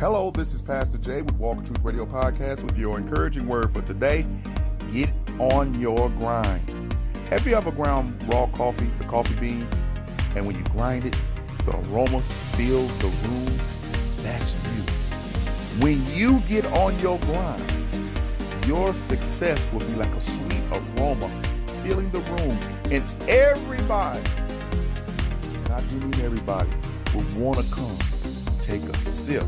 Hello, this is Pastor Jay with Walk Walking Truth Radio Podcast with your encouraging word for today. Get on your grind. Have you ever ground raw coffee, the coffee bean, and when you grind it, the aromas fill the room? That's you. When you get on your grind, your success will be like a sweet aroma filling the room, and everybody, and I do mean everybody, will want to come take a sip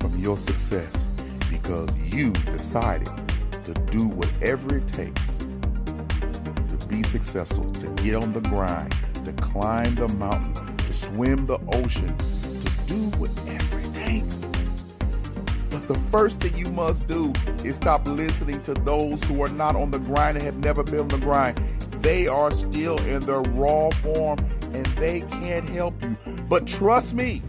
from your success because you decided to do whatever it takes to be successful, to get on the grind, to climb the mountain, to swim the ocean, to do whatever it takes. But the first thing you must do is stop listening to those who are not on the grind and have never been on the grind. They are still in their raw form and they can't help you. But trust me,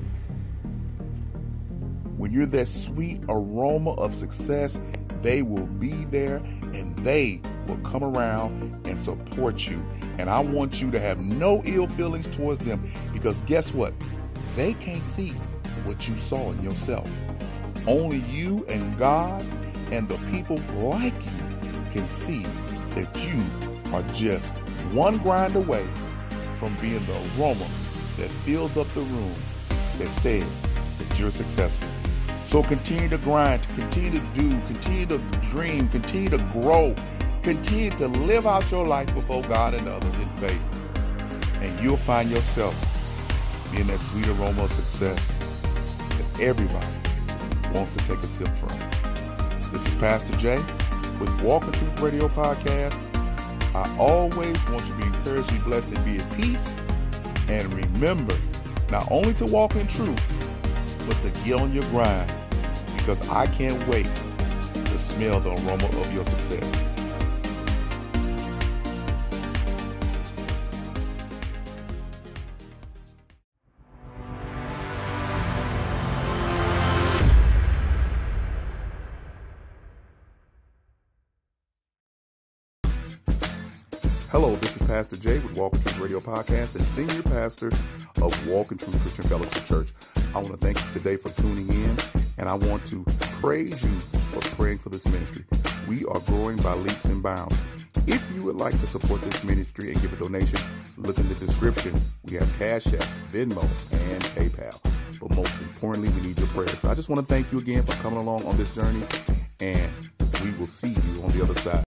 when you're that sweet aroma of success, they will be there and they will come around and support you. And I want you to have no ill feelings towards them because guess what? They can't see what you saw in yourself. Only you and God and the people like you can see that you are just one grind away from being the aroma that fills up the room that says that you're successful. So continue to grind, continue to do, continue to dream, continue to grow, continue to live out your life before God and others in faith. And you'll find yourself being that sweet aroma of success that everybody wants to take a sip from. This is Pastor Jay with Walk in Truth Radio Podcast. I always want you to be encouraged, be blessed, and be at peace. And remember, not only to walk in truth, but to get on your grind because I can't wait to smell the aroma of your success. Hello, this is Pastor Jay with Walk in Truth Radio Podcast and Senior Pastor of Walk in Truth Christian Fellowship Church. I want to thank you today for tuning in, and I want to praise you for praying for this ministry. We are growing by leaps and bounds. If you would like to support this ministry and give a donation, look in the description. We have Cash App, Venmo, and PayPal. But most importantly, we need your prayers. So I just want to thank you again for coming along on this journey, and we will see you on the other side.